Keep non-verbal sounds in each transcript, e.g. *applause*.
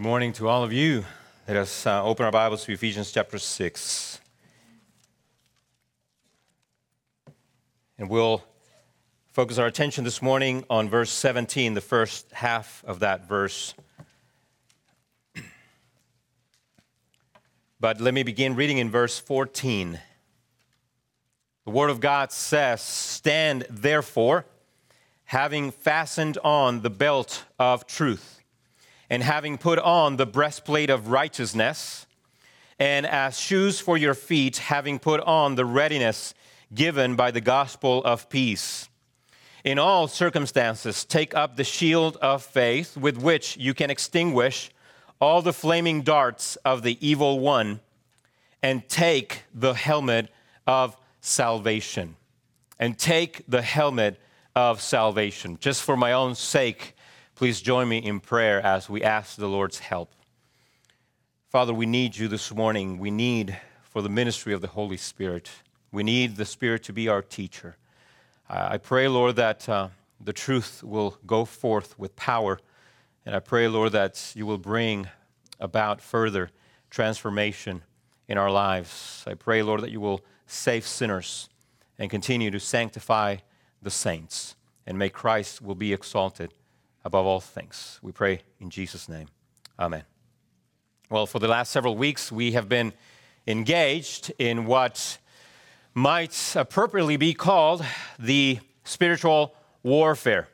Good morning to all of you. Let us uh, open our Bibles to Ephesians chapter 6. And we'll focus our attention this morning on verse 17, the first half of that verse. But let me begin reading in verse 14. The Word of God says, Stand therefore, having fastened on the belt of truth and having put on the breastplate of righteousness, and as shoes for your feet, having put on the readiness given by the gospel of peace. In all circumstances, take up the shield of faith with which you can extinguish all the flaming darts of the evil one, and take the helmet of salvation. And take the helmet of salvation. Just for my own sake, Please join me in prayer as we ask the Lord's help. Father, we need you this morning. We need for the ministry of the Holy Spirit. We need the Spirit to be our teacher. I pray, Lord, that uh, the truth will go forth with power. And I pray, Lord, that you will bring about further transformation in our lives. I pray, Lord, that you will save sinners and continue to sanctify the saints. And may Christ will be exalted above all things. We pray in Jesus' name. Amen. Well, for the last several weeks, we have been engaged in what might appropriately be called the spiritual warfare,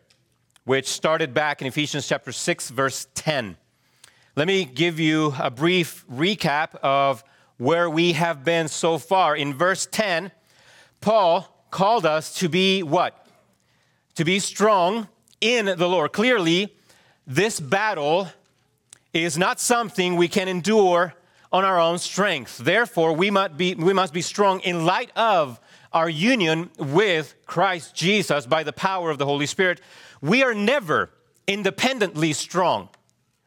which started back in Ephesians chapter 6, verse 10. Let me give you a brief recap of where we have been so far. In verse 10, Paul called us to be what? To be strong in the Lord. Clearly, this battle is not something we can endure on our own strength. Therefore, we must be, we must be strong in light of our union with Christ Jesus by the power of the Holy Spirit. We are never independently strong.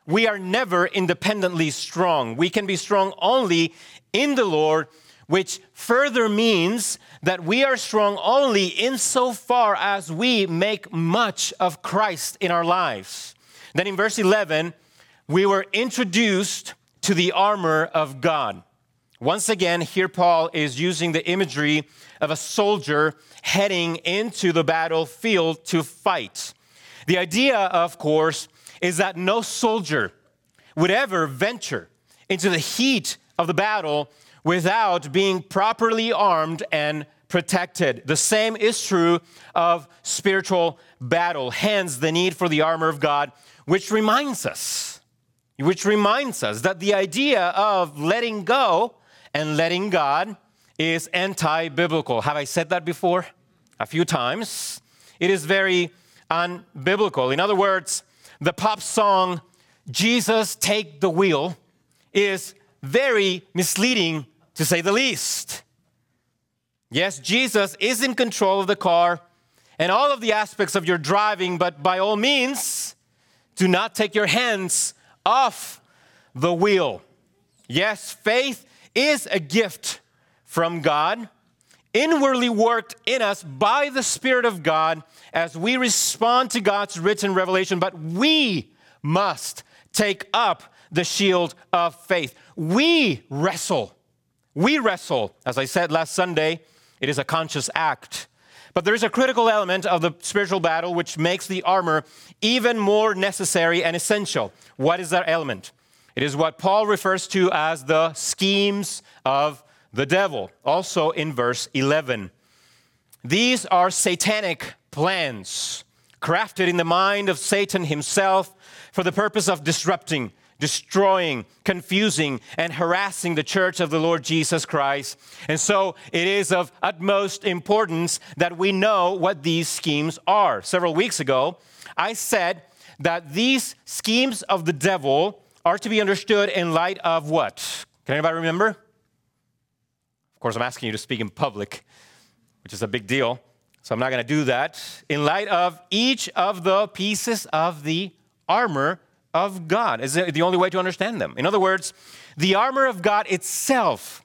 We are never independently strong. We can be strong only in the Lord which further means that we are strong only insofar as we make much of Christ in our lives. Then in verse 11, we were introduced to the armor of God. Once again, here Paul is using the imagery of a soldier heading into the battlefield to fight. The idea, of course, is that no soldier would ever venture into the heat of the battle without being properly armed and protected. The same is true of spiritual battle, hence the need for the armor of God, which reminds us, which reminds us that the idea of letting go and letting God is anti biblical. Have I said that before? A few times. It is very unbiblical. In other words, the pop song, Jesus Take the Wheel, is very misleading to say the least. Yes, Jesus is in control of the car and all of the aspects of your driving, but by all means, do not take your hands off the wheel. Yes, faith is a gift from God, inwardly worked in us by the Spirit of God as we respond to God's written revelation, but we must take up the shield of faith. We wrestle. We wrestle, as I said last Sunday, it is a conscious act. But there is a critical element of the spiritual battle which makes the armor even more necessary and essential. What is that element? It is what Paul refers to as the schemes of the devil, also in verse 11. These are satanic plans crafted in the mind of Satan himself for the purpose of disrupting, destroying, confusing, and harassing the church of the Lord Jesus Christ. And so it is of utmost importance that we know what these schemes are. Several weeks ago, I said that these schemes of the devil are to be understood in light of what? Can anybody remember? Of course, I'm asking you to speak in public, which is a big deal. So I'm not going to do that. In light of each of the pieces of the armor of God is the only way to understand them. In other words, the armor of God itself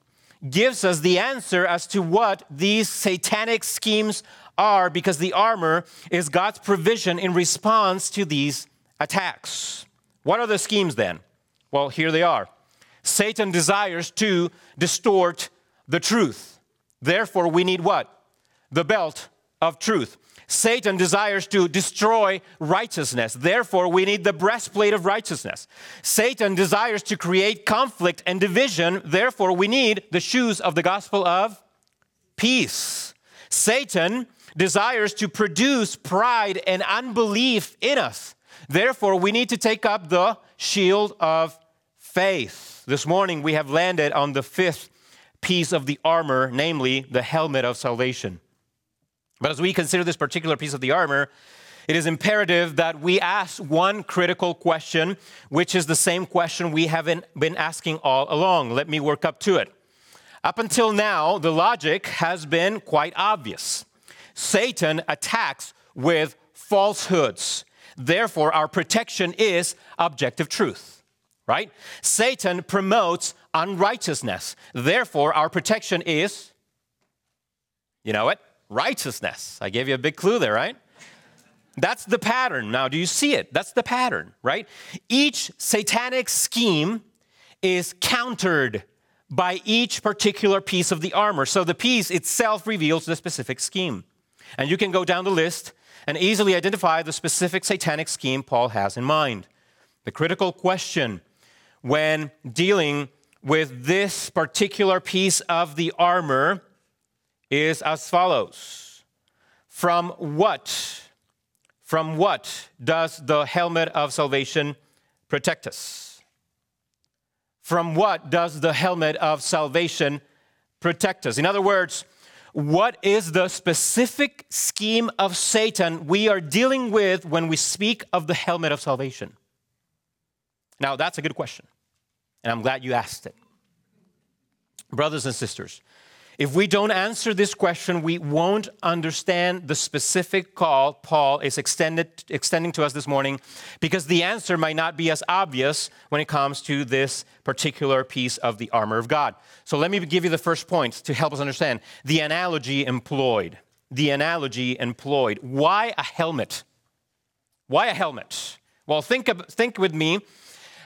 gives us the answer as to what these satanic schemes are because the armor is God's provision in response to these attacks. What are the schemes then? Well, here they are. Satan desires to distort the truth. Therefore, we need what? The belt of truth. Satan desires to destroy righteousness. Therefore, we need the breastplate of righteousness. Satan desires to create conflict and division. Therefore, we need the shoes of the gospel of peace. Satan desires to produce pride and unbelief in us. Therefore, we need to take up the shield of faith. This morning, we have landed on the fifth piece of the armor, namely the helmet of salvation. But as we consider this particular piece of the armor, it is imperative that we ask one critical question, which is the same question we haven't been asking all along. Let me work up to it. Up until now, the logic has been quite obvious. Satan attacks with falsehoods. Therefore, our protection is objective truth, right? Satan promotes unrighteousness. Therefore, our protection is, you know it, righteousness. I gave you a big clue there, right? That's the pattern. Now, do you see it? That's the pattern, right? Each satanic scheme is countered by each particular piece of the armor. So the piece itself reveals the specific scheme. And you can go down the list and easily identify the specific satanic scheme Paul has in mind. The critical question when dealing with this particular piece of the armor is as follows From what? From what does the helmet of salvation protect us? From what does the helmet of salvation protect us? In other words, what is the specific scheme of Satan we are dealing with when we speak of the helmet of salvation? Now, that's a good question, and I'm glad you asked it. Brothers and sisters, if we don't answer this question, we won't understand the specific call Paul is extended, extending to us this morning because the answer might not be as obvious when it comes to this particular piece of the armor of God. So let me give you the first point to help us understand the analogy employed. The analogy employed. Why a helmet? Why a helmet? Well, think, of, think with me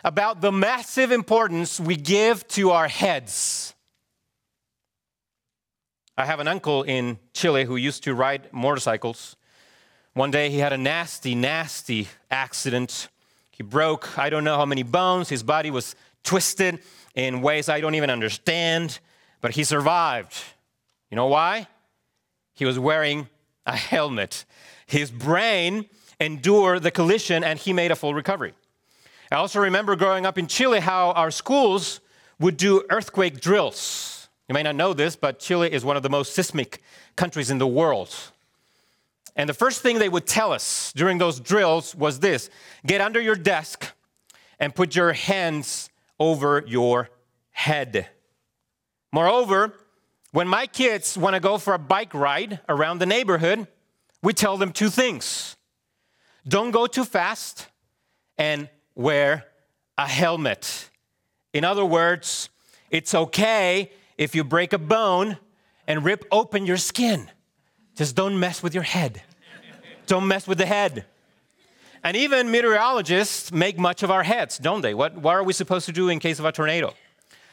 about the massive importance we give to our heads I have an uncle in Chile who used to ride motorcycles. One day he had a nasty, nasty accident. He broke, I don't know how many bones. His body was twisted in ways I don't even understand, but he survived. You know why? He was wearing a helmet. His brain endured the collision and he made a full recovery. I also remember growing up in Chile how our schools would do earthquake drills you may not know this, but Chile is one of the most seismic countries in the world. And the first thing they would tell us during those drills was this get under your desk and put your hands over your head. Moreover, when my kids want to go for a bike ride around the neighborhood, we tell them two things don't go too fast and wear a helmet. In other words, it's okay if you break a bone and rip open your skin, just don't mess with your head. don't mess with the head. And even meteorologists make much of our heads, don't they? What, what are we supposed to do in case of a tornado?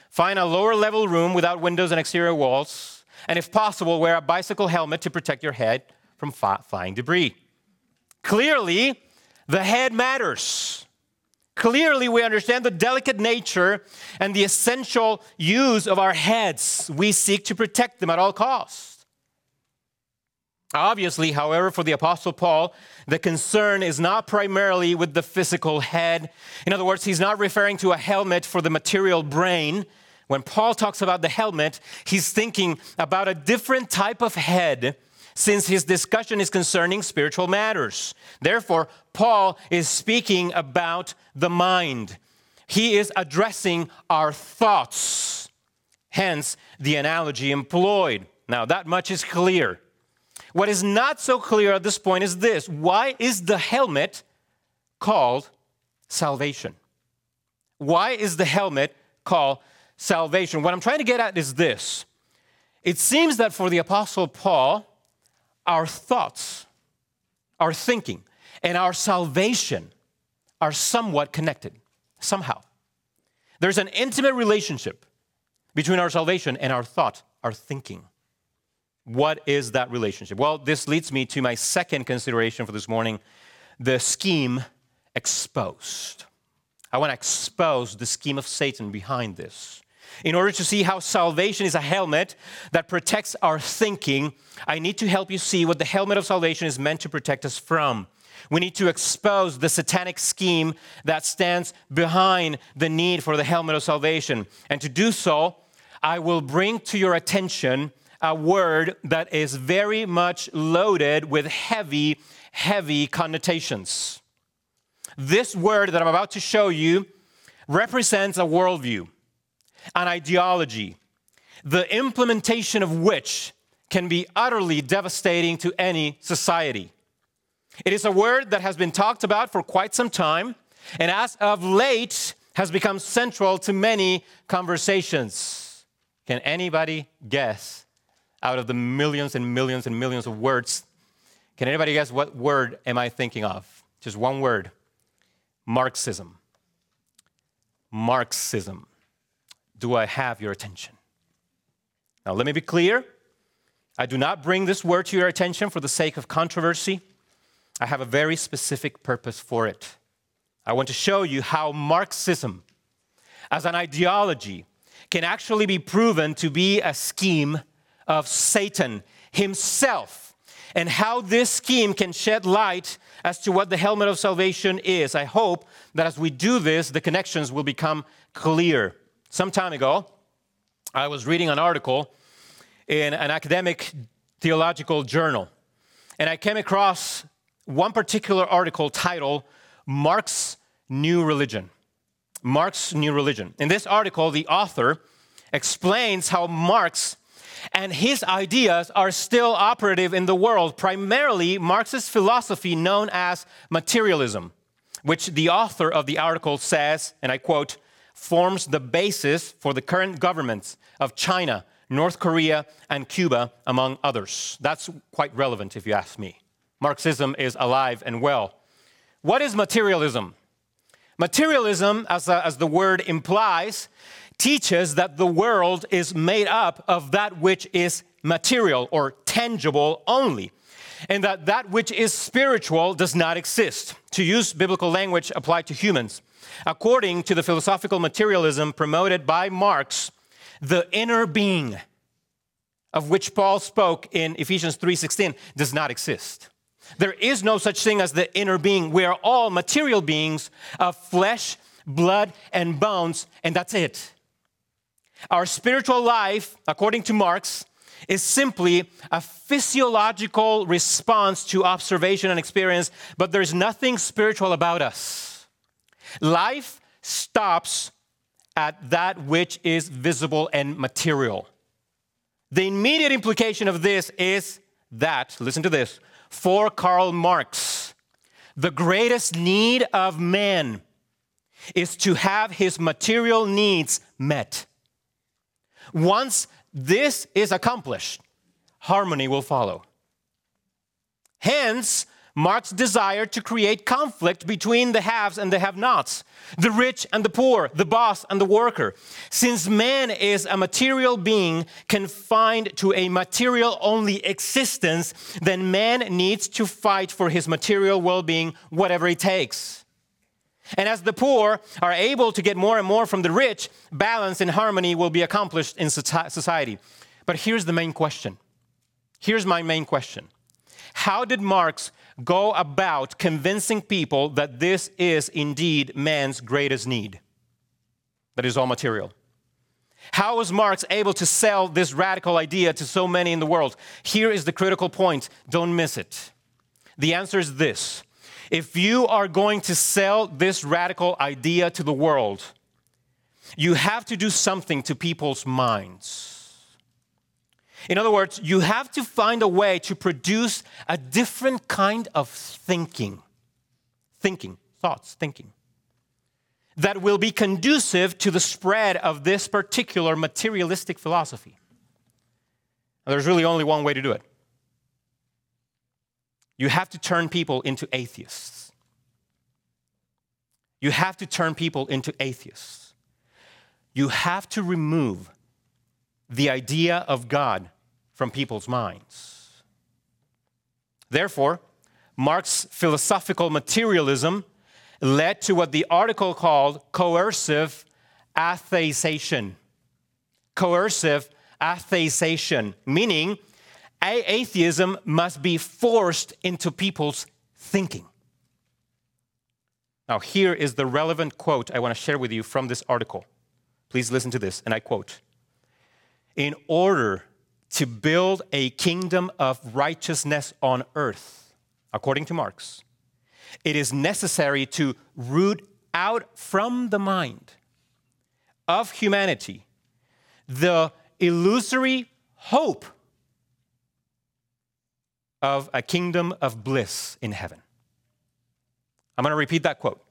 Find a lower level room without windows and exterior walls, and if possible, wear a bicycle helmet to protect your head from flying debris. Clearly, the head matters. Clearly, we understand the delicate nature and the essential use of our heads. We seek to protect them at all costs. Obviously, however, for the Apostle Paul, the concern is not primarily with the physical head. In other words, he's not referring to a helmet for the material brain. When Paul talks about the helmet, he's thinking about a different type of head since his discussion is concerning spiritual matters. Therefore, Paul is speaking about the mind. He is addressing our thoughts, hence the analogy employed. Now, that much is clear. What is not so clear at this point is this why is the helmet called salvation? Why is the helmet called salvation? What I'm trying to get at is this it seems that for the Apostle Paul, our thoughts, our thinking, and our salvation are somewhat connected, somehow. There's an intimate relationship between our salvation and our thought, our thinking. What is that relationship? Well, this leads me to my second consideration for this morning the scheme exposed. I want to expose the scheme of Satan behind this. In order to see how salvation is a helmet that protects our thinking, I need to help you see what the helmet of salvation is meant to protect us from. We need to expose the satanic scheme that stands behind the need for the helmet of salvation. And to do so, I will bring to your attention a word that is very much loaded with heavy, heavy connotations. This word that I'm about to show you represents a worldview, an ideology, the implementation of which can be utterly devastating to any society. It is a word that has been talked about for quite some time, and as of late has become central to many conversations. Can anybody guess out of the millions and millions and millions of words? Can anybody guess what word am I thinking of? Just one word Marxism. Marxism. Do I have your attention? Now, let me be clear. I do not bring this word to your attention for the sake of controversy. I have a very specific purpose for it. I want to show you how Marxism, as an ideology, can actually be proven to be a scheme of Satan himself, and how this scheme can shed light as to what the helmet of salvation is. I hope that as we do this, the connections will become clear. Some time ago, I was reading an article in an academic theological journal, and I came across one particular article titled Marx's New Religion. Marx's New Religion. In this article, the author explains how Marx and his ideas are still operative in the world, primarily Marxist philosophy known as materialism, which the author of the article says, and I quote, forms the basis for the current governments of China, North Korea, and Cuba, among others. That's quite relevant if you ask me. Marxism is alive and well. What is materialism? Materialism, as, a, as the word implies, teaches that the world is made up of that which is material or tangible only, and that that which is spiritual does not exist. To use biblical language applied to humans, according to the philosophical materialism promoted by Marx, the inner being of which Paul spoke in Ephesians 3:16 does not exist. There is no such thing as the inner being. We are all material beings of flesh, blood, and bones, and that's it. Our spiritual life, according to Marx, is simply a physiological response to observation and experience, but there's nothing spiritual about us. Life stops at that which is visible and material. The immediate implication of this is that, listen to this, for Karl Marx, the greatest need of man is to have his material needs met. Once this is accomplished, harmony will follow. Hence, Marx desire to create conflict between the haves and the have nots, the rich and the poor, the boss and the worker. Since man is a material being confined to a material only existence, then man needs to fight for his material well being, whatever it takes. And as the poor are able to get more and more from the rich, balance and harmony will be accomplished in society. But here's the main question. Here's my main question How did Marx go about convincing people that this is indeed man's greatest need, that is all material. How was Marx able to sell this radical idea to so many in the world? Here is the critical point. Don't miss it. The answer is this if you are going to sell this radical idea to the world, you have to do something to people's minds. In other words, you have to find a way to produce a different kind of thinking, thinking, thoughts, thinking, that will be conducive to the spread of this particular materialistic philosophy. And there's really only one way to do it. You have to turn people into atheists. You have to turn people into atheists. you have to remove the idea of God from people's minds. Therefore, Marx's philosophical materialism led to what the article called coercive atheization. Coercive atheization, meaning atheism must be forced into people's thinking. Now, here is the relevant quote I want to share with you from this article. Please listen to this, and I quote In order to build a kingdom of righteousness on earth, according to Marx, it is necessary to root out from the mind of humanity the illusory hope of a kingdom of bliss in heaven. I'm going to repeat that quote.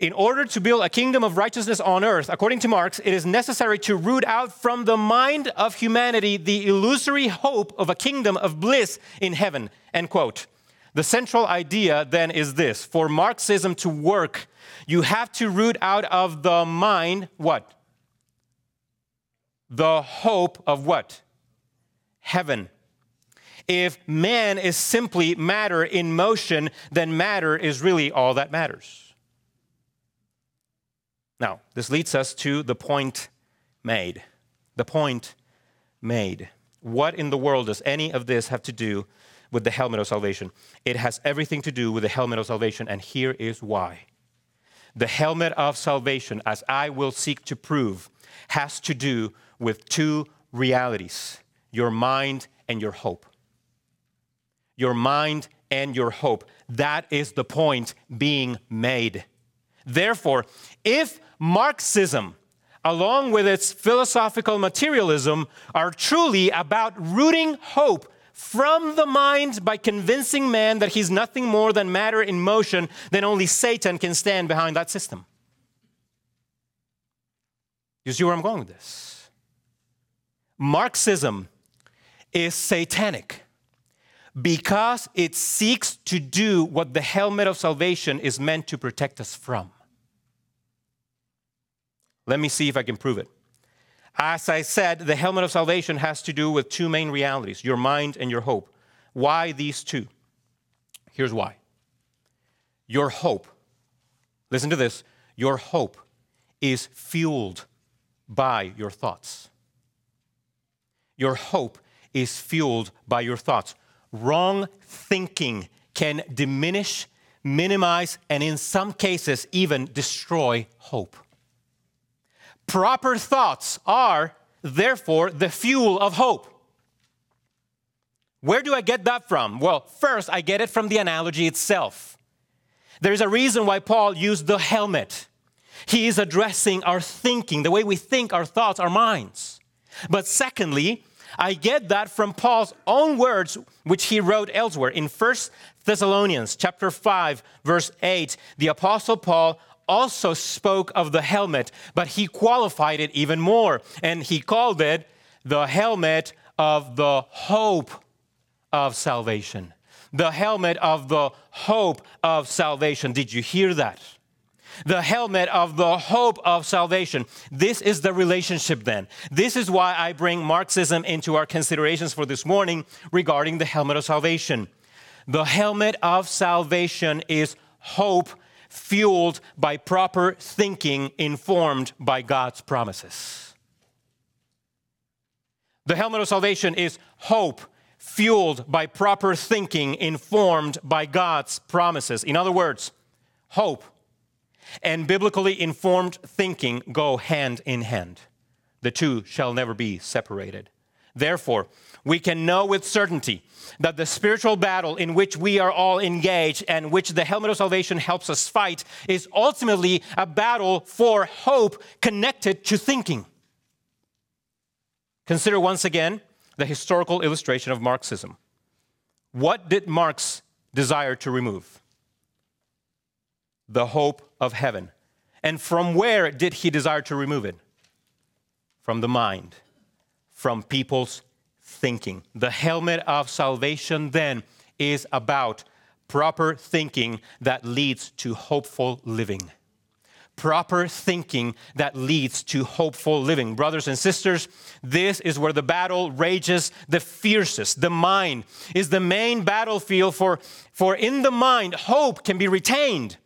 In order to build a kingdom of righteousness on earth, according to Marx, it is necessary to root out from the mind of humanity the illusory hope of a kingdom of bliss in heaven. End quote. The central idea then is this for Marxism to work, you have to root out of the mind what? The hope of what? Heaven. If man is simply matter in motion, then matter is really all that matters. Now, this leads us to the point made. The point made. What in the world does any of this have to do with the helmet of salvation. It has everything to do with the helmet of salvation, and here is why. The helmet of salvation, as I will seek to prove, has to do with two realities your mind and your hope. Your mind and your hope. That is the point being made. Therefore, if Marxism, along with its philosophical materialism, are truly about rooting hope from the mind by convincing man that he's nothing more than matter in motion, then only Satan can stand behind that system. You see where I'm going with this? Marxism is satanic because it seeks to do what the helmet of salvation is meant to protect us from. Let me see if I can prove it. As I said, the helmet of salvation has to do with two main realities your mind and your hope. Why these two? Here's why. Your hope, listen to this, your hope is fueled by your thoughts. Your hope is fueled by your thoughts. Wrong thinking can diminish, minimize, and in some cases, even destroy hope. Proper thoughts are, therefore, the fuel of hope. Where do I get that from? Well, first, I get it from the analogy itself. There's a reason why Paul used the helmet. He is addressing our thinking, the way we think, our thoughts, our minds. But secondly, I get that from Paul's own words, which he wrote elsewhere. In 1 Thessalonians chapter 5, verse 8, the Apostle Paul also spoke of the helmet, but he qualified it even more. And he called it the helmet of the hope of salvation. The helmet of the hope of salvation. Did you hear that? The helmet of the hope of salvation. This is the relationship then. This is why I bring Marxism into our considerations for this morning regarding the helmet of salvation. The helmet of salvation is hope fueled by proper thinking, informed by God's promises. The helmet of salvation is hope fueled by proper thinking, informed by God's promises. In other words, hope and biblically informed thinking go hand in hand. The two shall never be separated. Therefore, we can know with certainty that the spiritual battle in which we are all engaged and which the helmet of salvation helps us fight is ultimately a battle for hope connected to thinking. Consider once again the historical illustration of Marxism. What did Marx desire to remove? The hope of heaven. And from where did he desire to remove it? From the mind, from people's thinking. The helmet of salvation then is about proper thinking that leads to hopeful living. proper thinking that leads to hopeful living. Brothers and sisters, this is where the battle rages the fiercest. The mind is the main battlefield for, for in the mind, hope can be retained,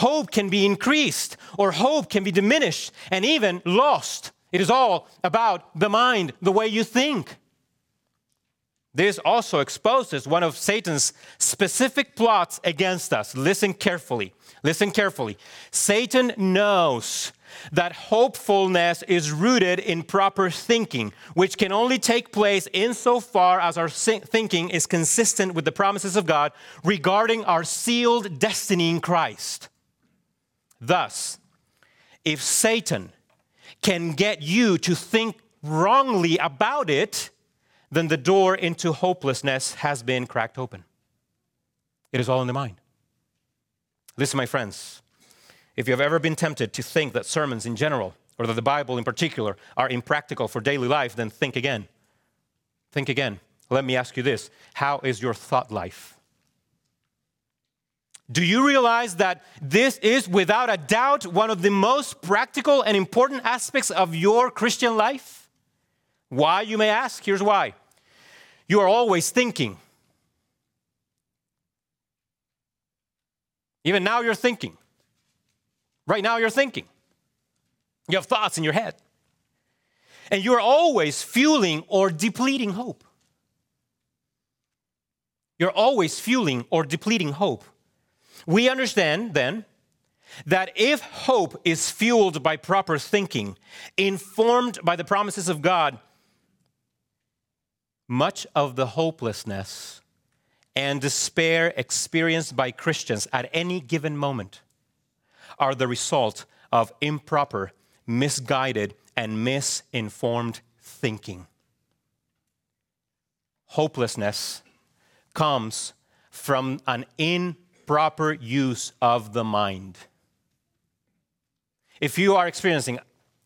hope can be increased, or hope can be diminished and even lost. It is all about the mind, the way you think. This also exposes one of Satan's specific plots against us. Listen carefully. Listen carefully. Satan knows that hopefulness is rooted in proper thinking, which can only take place insofar as our thinking is consistent with the promises of God regarding our sealed destiny in Christ. Thus, if Satan can get you to think wrongly about it, then the door into hopelessness has been cracked open. It is all in the mind. Listen, my friends, if you have ever been tempted to think that sermons in general, or that the Bible in particular, are impractical for daily life, then think again. Think again. Let me ask you this How is your thought life? Do you realize that this is without a doubt one of the most practical and important aspects of your Christian life? Why, you may ask? Here's why. You are always thinking. Even now, you're thinking. Right now, you're thinking. You have thoughts in your head. And you're always fueling or depleting hope. You're always fueling or depleting hope. We understand then that if hope is fueled by proper thinking, informed by the promises of God, much of the hopelessness and despair experienced by Christians at any given moment are the result of improper, misguided, and misinformed thinking. Hopelessness comes from an improper use of the mind. If you are experiencing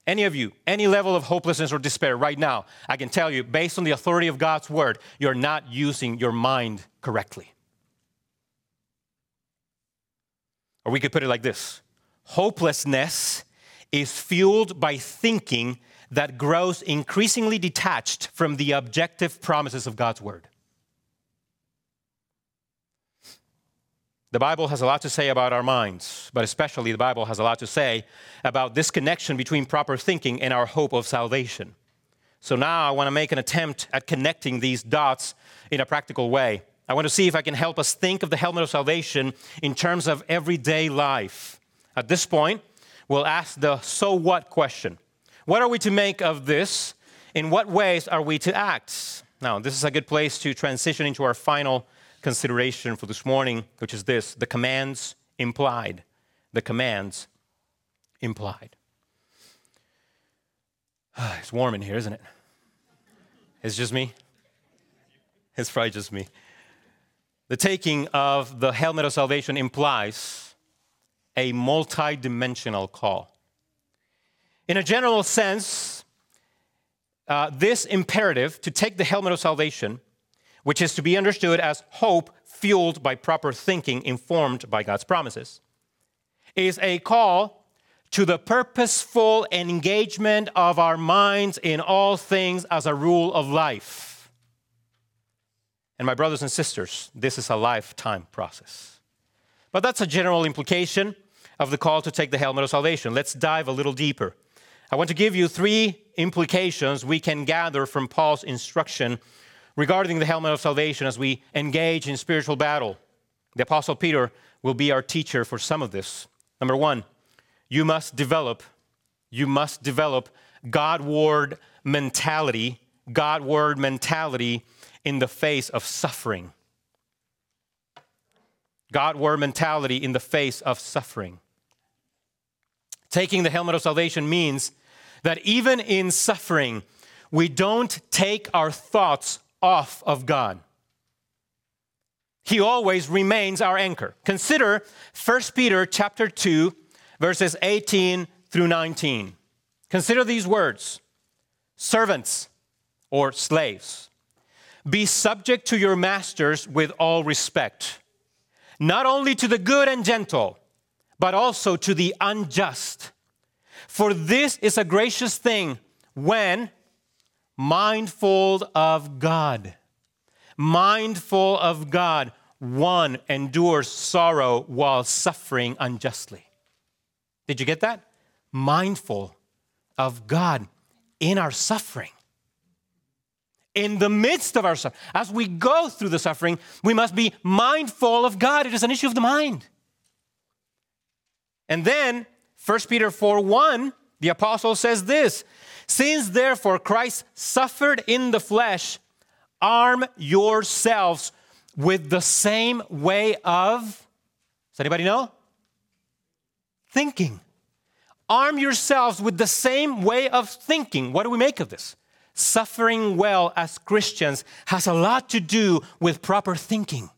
any of you, any level of hopelessness or despair right now, I can tell you, based on the authority of God's word, you're not using your mind correctly. Or we could put it like this hopelessness is fueled by thinking that grows increasingly detached from the objective promises of God's word. The Bible has a lot to say about our minds, but especially the Bible has a lot to say about this connection between proper thinking and our hope of salvation. So now I want to make an attempt at connecting these dots in a practical way. I want to see if I can help us think of the helmet of salvation in terms of everyday life. At this point, we'll ask the so what question. What are we to make of this? In what ways are we to act? Now, this is a good place to transition into our final consideration for this morning, which is this the commands implied. The commands implied. *sighs* It's warm in here, isn't it? It's just me? It's probably just me. The taking of the helmet of salvation implies a multi-dimensional call. In a general sense, uh, this imperative to take the helmet of salvation which is to be understood as hope fueled by proper thinking, informed by God's promises, is a call to the purposeful engagement of our minds in all things as a rule of life. And my brothers and sisters, this is a lifetime process. But that's a general implication of the call to take the helmet of salvation. Let's dive a little deeper. I want to give you three implications we can gather from Paul's instruction regarding the helmet of salvation as we engage in spiritual battle. The Apostle Peter will be our teacher for some of this. Number one, you must develop, you must develop Godward mentality, Godward mentality in the face of suffering. Godward mentality in the face of suffering. Taking the helmet of salvation means that even in suffering, we don't take our thoughts off of God. He always remains our anchor. Consider 1 Peter chapter 2 verses 18 through 19. Consider these words. Servants or slaves, be subject to your masters with all respect, not only to the good and gentle, but also to the unjust. For this is a gracious thing when mindful of God. Mindful of God, one endures sorrow while suffering unjustly. Did you get that? Mindful of God in our suffering. In the midst of our suffering, as we go through the suffering, we must be mindful of God. It is an issue of the mind. And then 1 Peter 4 1, the apostle says this Since therefore Christ suffered in the flesh, arm yourselves with the same way of, does anybody know? Thinking. Arm yourselves with the same way of thinking. What do we make of this? Suffering well as Christians has a lot to do with proper thinking.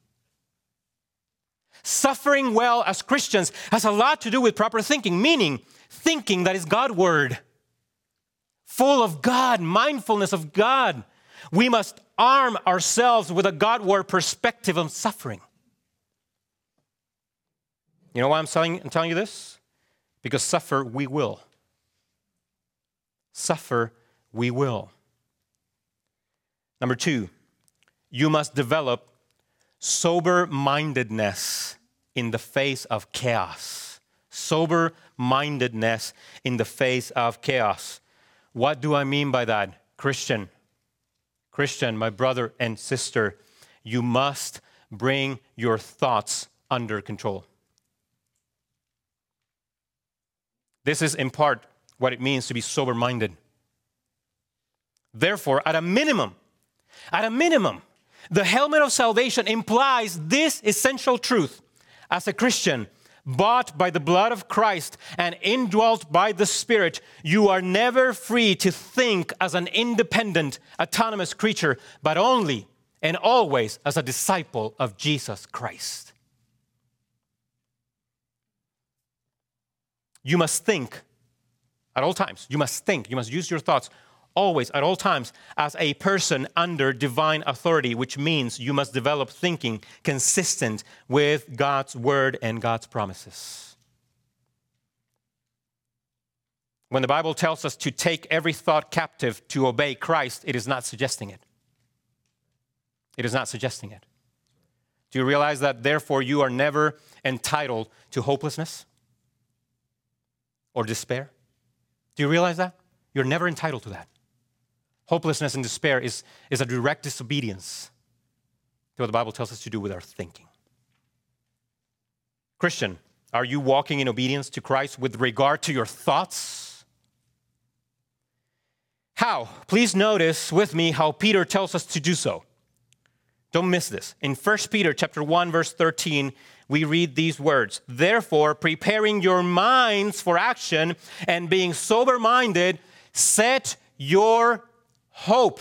Suffering well as Christians has a lot to do with proper thinking, meaning thinking that is Godward, full of God, mindfulness of God. We must arm ourselves with a Godward perspective of suffering. You know why I'm telling, I'm telling you this? Because suffer we will. Suffer we will. Number two, you must develop sober mindedness in the face of chaos. Sober mindedness in the face of chaos. What do I mean by that? Christian, Christian, my brother and sister, you must bring your thoughts under control. This is in part what it means to be sober minded. Therefore, at a minimum, at a minimum, the helmet of salvation implies this essential truth. As a Christian, bought by the blood of Christ and indwelt by the Spirit, you are never free to think as an independent, autonomous creature, but only and always as a disciple of Jesus Christ. You must think at all times. You must think. You must use your thoughts always, at all times, as a person under divine authority, which means you must develop thinking consistent with God's word and God's promises. When the Bible tells us to take every thought captive to obey Christ, it is not suggesting it. It is not suggesting it. Do you realize that, therefore, you are never entitled to hopelessness or despair? Do you realize that? You're never entitled to that. Hopelessness and despair is, is a direct disobedience to what the Bible tells us to do with our thinking. Christian, are you walking in obedience to Christ with regard to your thoughts? How? Please notice with me how Peter tells us to do so. Don't miss this. In 1 Peter chapter 1 verse 13, we read these words. Therefore, preparing your minds for action and being sober-minded, set your hope.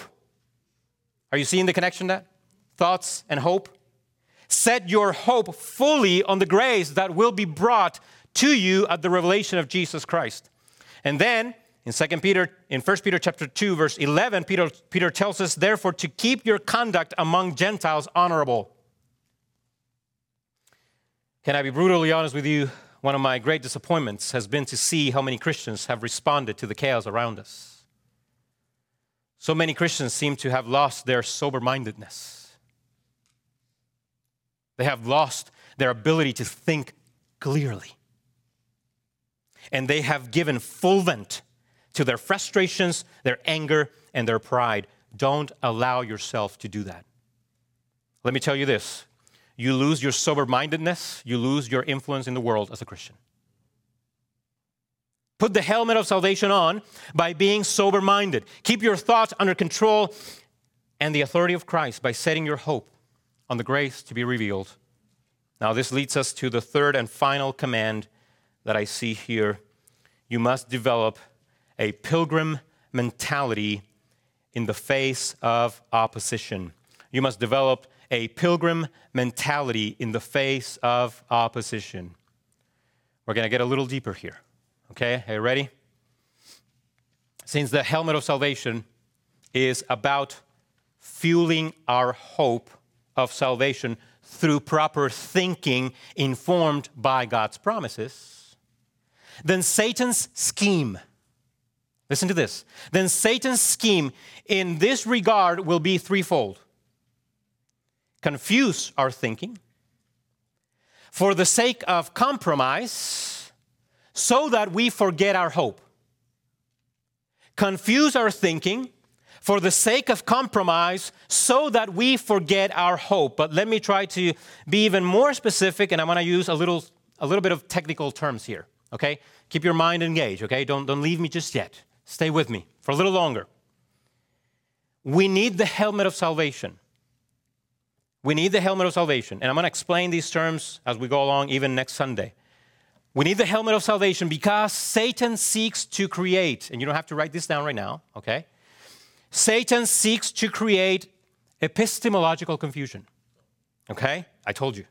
Are you seeing the connection there? Thoughts and hope? Set your hope fully on the grace that will be brought to you at the revelation of Jesus Christ. And then in 2 Peter, in 1 Peter chapter 2, verse 11, Peter, Peter tells us, therefore, to keep your conduct among Gentiles honorable. Can I be brutally honest with you? One of my great disappointments has been to see how many Christians have responded to the chaos around us. So many Christians seem to have lost their sober mindedness. They have lost their ability to think clearly. And they have given full vent to their frustrations, their anger, and their pride. Don't allow yourself to do that. Let me tell you this you lose your sober mindedness, you lose your influence in the world as a Christian. Put the helmet of salvation on by being sober minded. Keep your thoughts under control and the authority of Christ by setting your hope on the grace to be revealed. Now, this leads us to the third and final command that I see here. You must develop a pilgrim mentality in the face of opposition. You must develop a pilgrim mentality in the face of opposition. We're going to get a little deeper here. Okay, are you ready? Since the helmet of salvation is about fueling our hope of salvation through proper thinking informed by God's promises, then Satan's scheme, listen to this, then Satan's scheme in this regard will be threefold confuse our thinking for the sake of compromise so that we forget our hope. Confuse our thinking for the sake of compromise so that we forget our hope. But let me try to be even more specific, and I want to use a little, a little bit of technical terms here, okay? Keep your mind engaged, okay? Don't, don't leave me just yet. Stay with me for a little longer. We need the helmet of salvation. We need the helmet of salvation. And I'm going to explain these terms as we go along, even next Sunday. We need the helmet of salvation because Satan seeks to create, and you don't have to write this down right now, okay? Satan seeks to create epistemological confusion. Okay? I told you.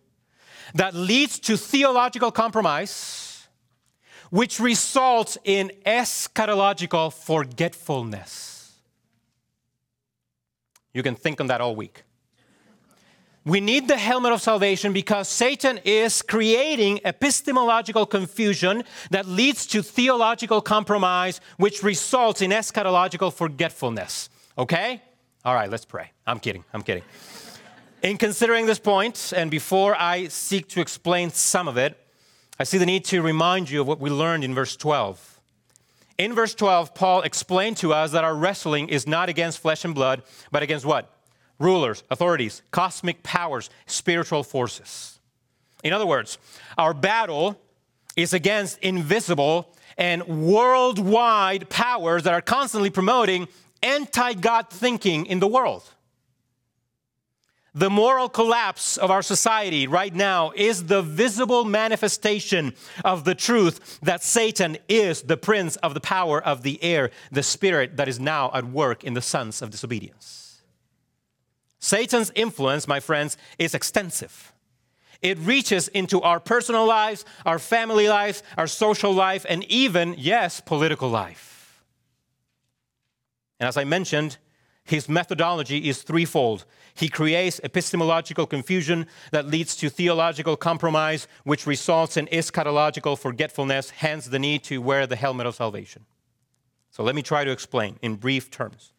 That leads to theological compromise, which results in eschatological forgetfulness. You can think on that all week. We need the helmet of salvation because Satan is creating epistemological confusion that leads to theological compromise, which results in eschatological forgetfulness. Okay? All right, let's pray. I'm kidding. I'm kidding. In considering this point, and before I seek to explain some of it, I see the need to remind you of what we learned in verse 12. In verse 12, Paul explained to us that our wrestling is not against flesh and blood, but against what? Rulers, authorities, cosmic powers, spiritual forces. In other words, our battle is against invisible and worldwide powers that are constantly promoting anti God thinking in the world. The moral collapse of our society right now is the visible manifestation of the truth that Satan is the prince of the power of the air, the spirit that is now at work in the sons of disobedience. Satan's influence, my friends, is extensive. It reaches into our personal lives, our family life, our social life, and even, yes, political life. And as I mentioned, his methodology is threefold. He creates epistemological confusion that leads to theological compromise, which results in eschatological forgetfulness, hence the need to wear the helmet of salvation. So let me try to explain in brief terms.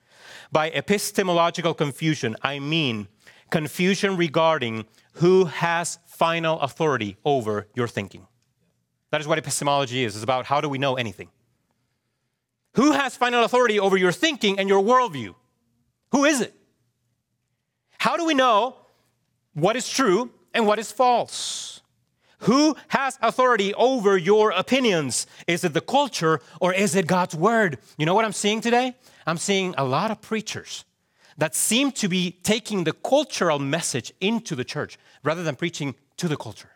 By epistemological confusion, I mean confusion regarding who has final authority over your thinking. That is what epistemology is. It's about how do we know anything. Who has final authority over your thinking and your worldview? Who is it? How do we know what is true and what is false? Who has authority over your opinions? Is it the culture or is it God's word? You know what I'm seeing today? I'm seeing a lot of preachers that seem to be taking the cultural message into the church rather than preaching to the culture.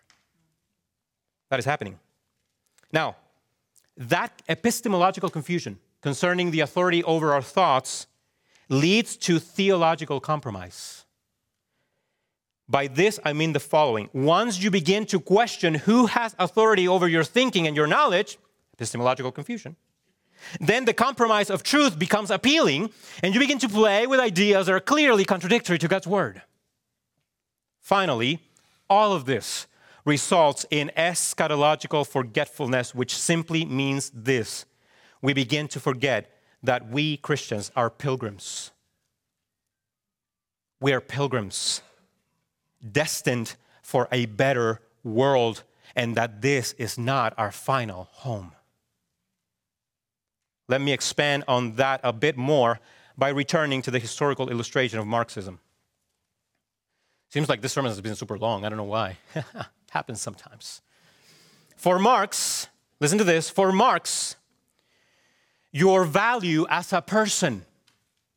That is happening. Now, that epistemological confusion concerning the authority over our thoughts leads to theological compromise. By this, I mean the following. Once you begin to question who has authority over your thinking and your knowledge, epistemological confusion, then the compromise of truth becomes appealing, and you begin to play with ideas that are clearly contradictory to God's word. Finally, all of this results in eschatological forgetfulness, which simply means this we begin to forget that we Christians are pilgrims. We are pilgrims destined for a better world, and that this is not our final home. Let me expand on that a bit more by returning to the historical illustration of Marxism. Seems like this sermon has been super long. I don't know why. *laughs* Happens sometimes. For Marx, listen to this for Marx, your value as a person,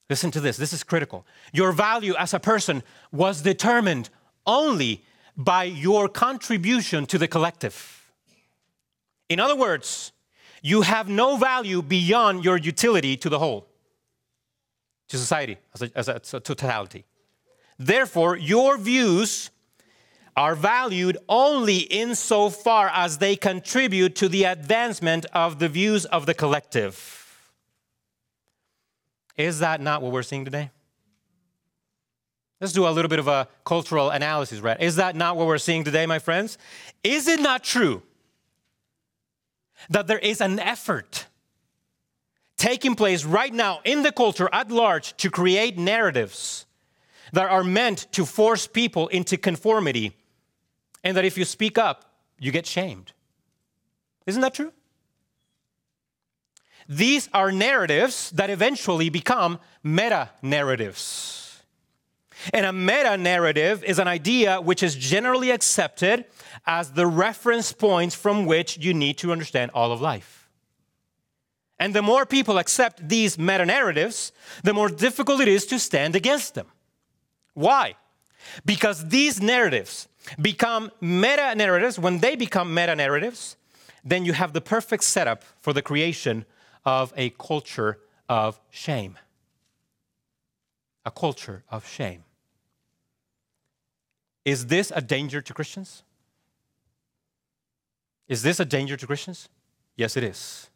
listen to this, this is critical. Your value as a person was determined only by your contribution to the collective. In other words, you have no value beyond your utility to the whole, to society as a, as a, totality. Therefore, your views are valued only insofar as they contribute to the advancement of the views of the collective. Is that not what we're seeing today? Let's do a little bit of a cultural analysis, right? Is that not what we're seeing today, my friends? Is it not true that there is an effort taking place right now in the culture at large to create narratives that are meant to force people into conformity, and that if you speak up, you get shamed? Isn't that true? These are narratives that eventually become meta narratives. And a meta narrative is an idea which is generally accepted as the reference points from which you need to understand all of life. And the more people accept these meta narratives, the more difficult it is to stand against them. Why? Because these narratives become meta narratives. When they become meta narratives, then you have the perfect setup for the creation of a culture of shame. A culture of shame. Is this a danger to Christians? Is this a danger to Christians? Yes, it is.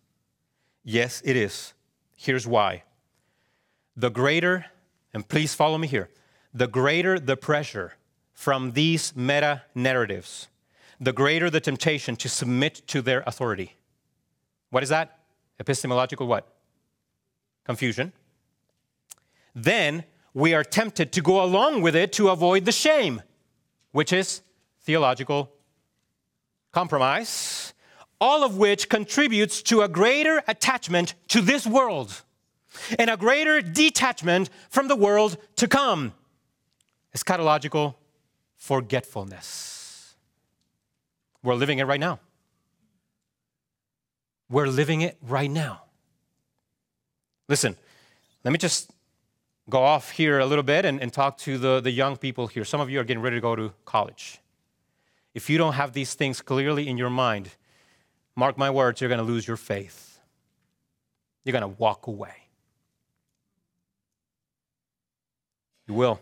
Yes, it is. Here's why. The greater, and please follow me here, the greater the pressure from these meta narratives, the greater the temptation to submit to their authority. What is that? Epistemological what? Confusion. Then we are tempted to go along with it to avoid the shame which is theological compromise, all of which contributes to a greater attachment to this world and a greater detachment from the world to come. Eschatological forgetfulness. We're living it right now. We're living it right now. Listen, let me just go off here a little bit and, and talk to the, the young people here. Some of you are getting ready to go to college. If you don't have these things clearly in your mind, mark my words, you're going to lose your faith. You're going to walk away. You will.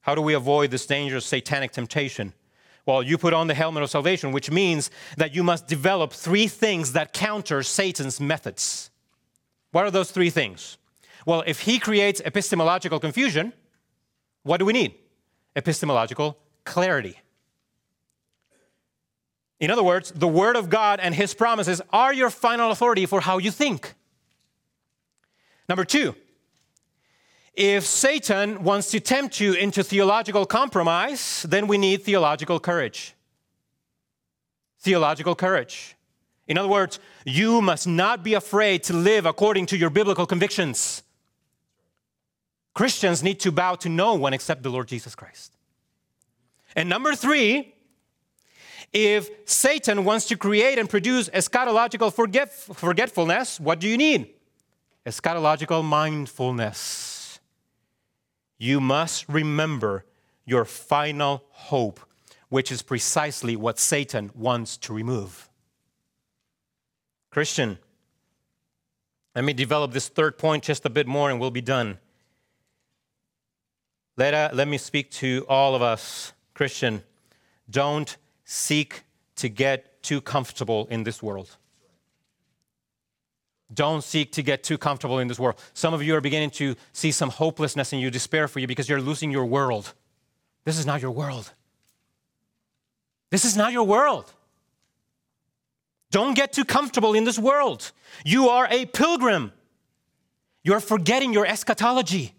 How do we avoid this dangerous satanic temptation? Well, you put on the helmet of salvation, which means that you must develop three things that counter Satan's methods. What are those three things? Well, if he creates epistemological confusion, what do we need? Epistemological clarity. In other words, the Word of God and His promises are your final authority for how you think. Number two, if Satan wants to tempt you into theological compromise, then we need theological courage. Theological courage. In other words, you must not be afraid to live according to your biblical convictions. Christians need to bow to no one except the Lord Jesus Christ. And number three, if Satan wants to create and produce eschatological forget- forgetfulness, what do you need? Eschatological mindfulness. You must remember your final hope, which is precisely what Satan wants to remove. Christian, let me develop this third point just a bit more and we'll be done. Let, uh, let me speak to all of us, Christian. Don't seek to get too comfortable in this world. Don't seek to get too comfortable in this world. Some of you are beginning to see some hopelessness and you despair for you because you're losing your world. This is not your world. This is not your world. Don't get too comfortable in this world. You are a pilgrim. You're forgetting your eschatology.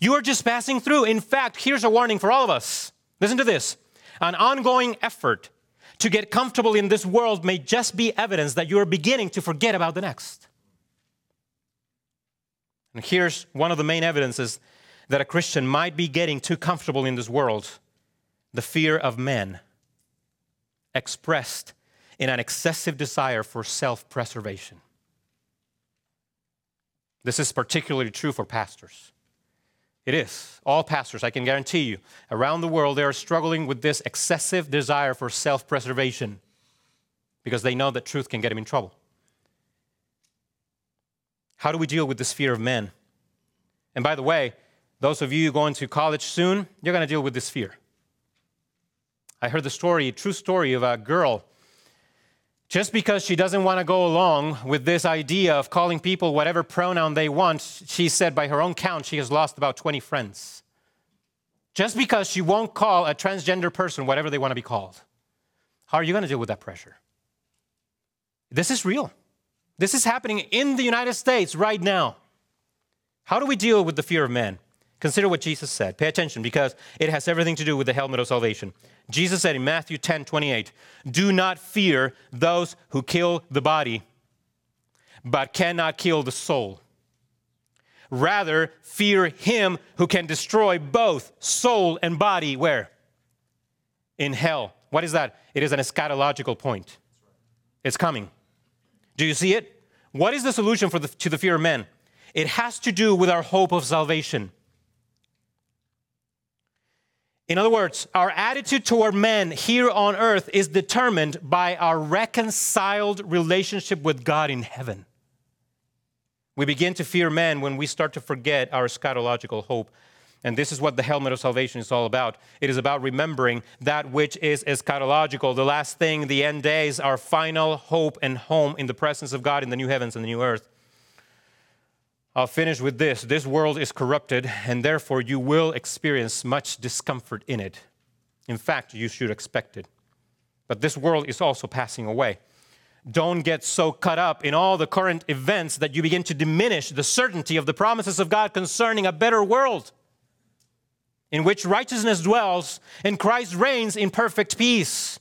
You are just passing through. In fact, here's a warning for all of us. Listen to this an ongoing effort to get comfortable in this world may just be evidence that you are beginning to forget about the next. And here's one of the main evidences that a Christian might be getting too comfortable in this world the fear of men, expressed in an excessive desire for self preservation. This is particularly true for pastors. It is. All pastors, I can guarantee you, around the world, they are struggling with this excessive desire for self preservation because they know that truth can get them in trouble. How do we deal with this fear of men? And by the way, those of you going to college soon, you're going to deal with this fear. I heard the story, true story of a girl just because she doesn't want to go along with this idea of calling people whatever pronoun they want, she said by her own count, she has lost about 20 friends. just because she won't call a transgender person whatever they want to be called. How are you going to deal with that pressure? This is real. This is happening in the United States right now. How do we deal with the fear of man? Consider what Jesus said. Pay attention because it has everything to do with the helmet of salvation. Jesus said in Matthew 10 28, Do not fear those who kill the body, but cannot kill the soul. Rather, fear him who can destroy both soul and body. Where? In hell. What is that? It is an eschatological point. It's coming. Do you see it? What is the solution for the, to the fear of men? It has to do with our hope of salvation. In other words, our attitude toward men here on earth is determined by our reconciled relationship with God in heaven. We begin to fear men when we start to forget our eschatological hope. And this is what the helmet of salvation is all about. It is about remembering that which is eschatological, the last thing, the end days, our final hope and home in the presence of God in the new heavens and the new earth. I'll finish with this. This world is corrupted, and therefore you will experience much discomfort in it. In fact, you should expect it. But this world is also passing away. Don't get so caught up in all the current events that you begin to diminish the certainty of the promises of God concerning a better world in which righteousness dwells and Christ reigns in perfect peace.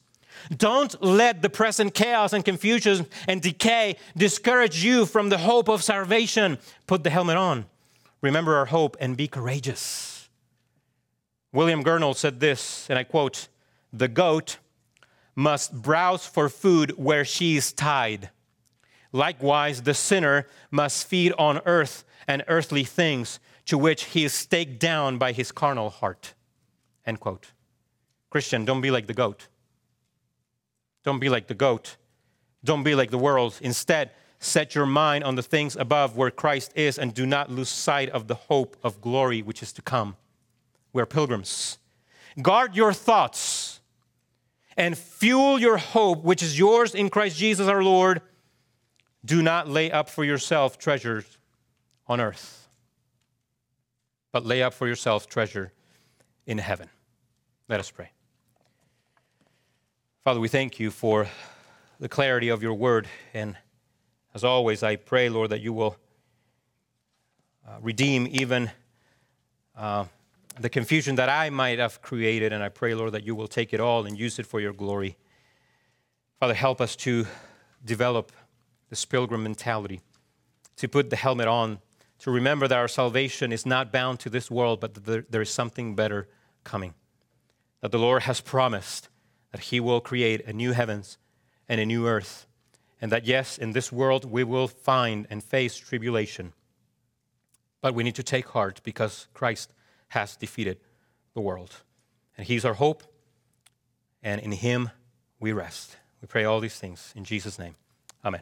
Don't let the present chaos and confusion and decay discourage you from the hope of salvation. Put the helmet on. Remember our hope and be courageous. William Gurnall said this, and I quote The goat must browse for food where she is tied. Likewise, the sinner must feed on earth and earthly things to which he is staked down by his carnal heart. End quote. Christian, don't be like the goat. Don't be like the goat. Don't be like the world. Instead, set your mind on the things above where Christ is and do not lose sight of the hope of glory which is to come. We're pilgrims. Guard your thoughts and fuel your hope, which is yours in Christ Jesus our Lord. Do not lay up for yourself treasures on earth, but lay up for yourself treasure in heaven. Let us pray. Father, we thank you for the clarity of your word. And as always, I pray, Lord, that you will uh, redeem even uh, the confusion that I might have created. And I pray, Lord, that you will take it all and use it for your glory. Father, help us to develop this pilgrim mentality, to put the helmet on, to remember that our salvation is not bound to this world, but that there is something better coming. That the Lord has promised that He will create a new heavens and a new earth. And that, yes, in this world we will find and face tribulation. But we need to take heart because Christ has defeated the world. And He's our hope, and in Him we rest. We pray all these things in Jesus' name. Amen.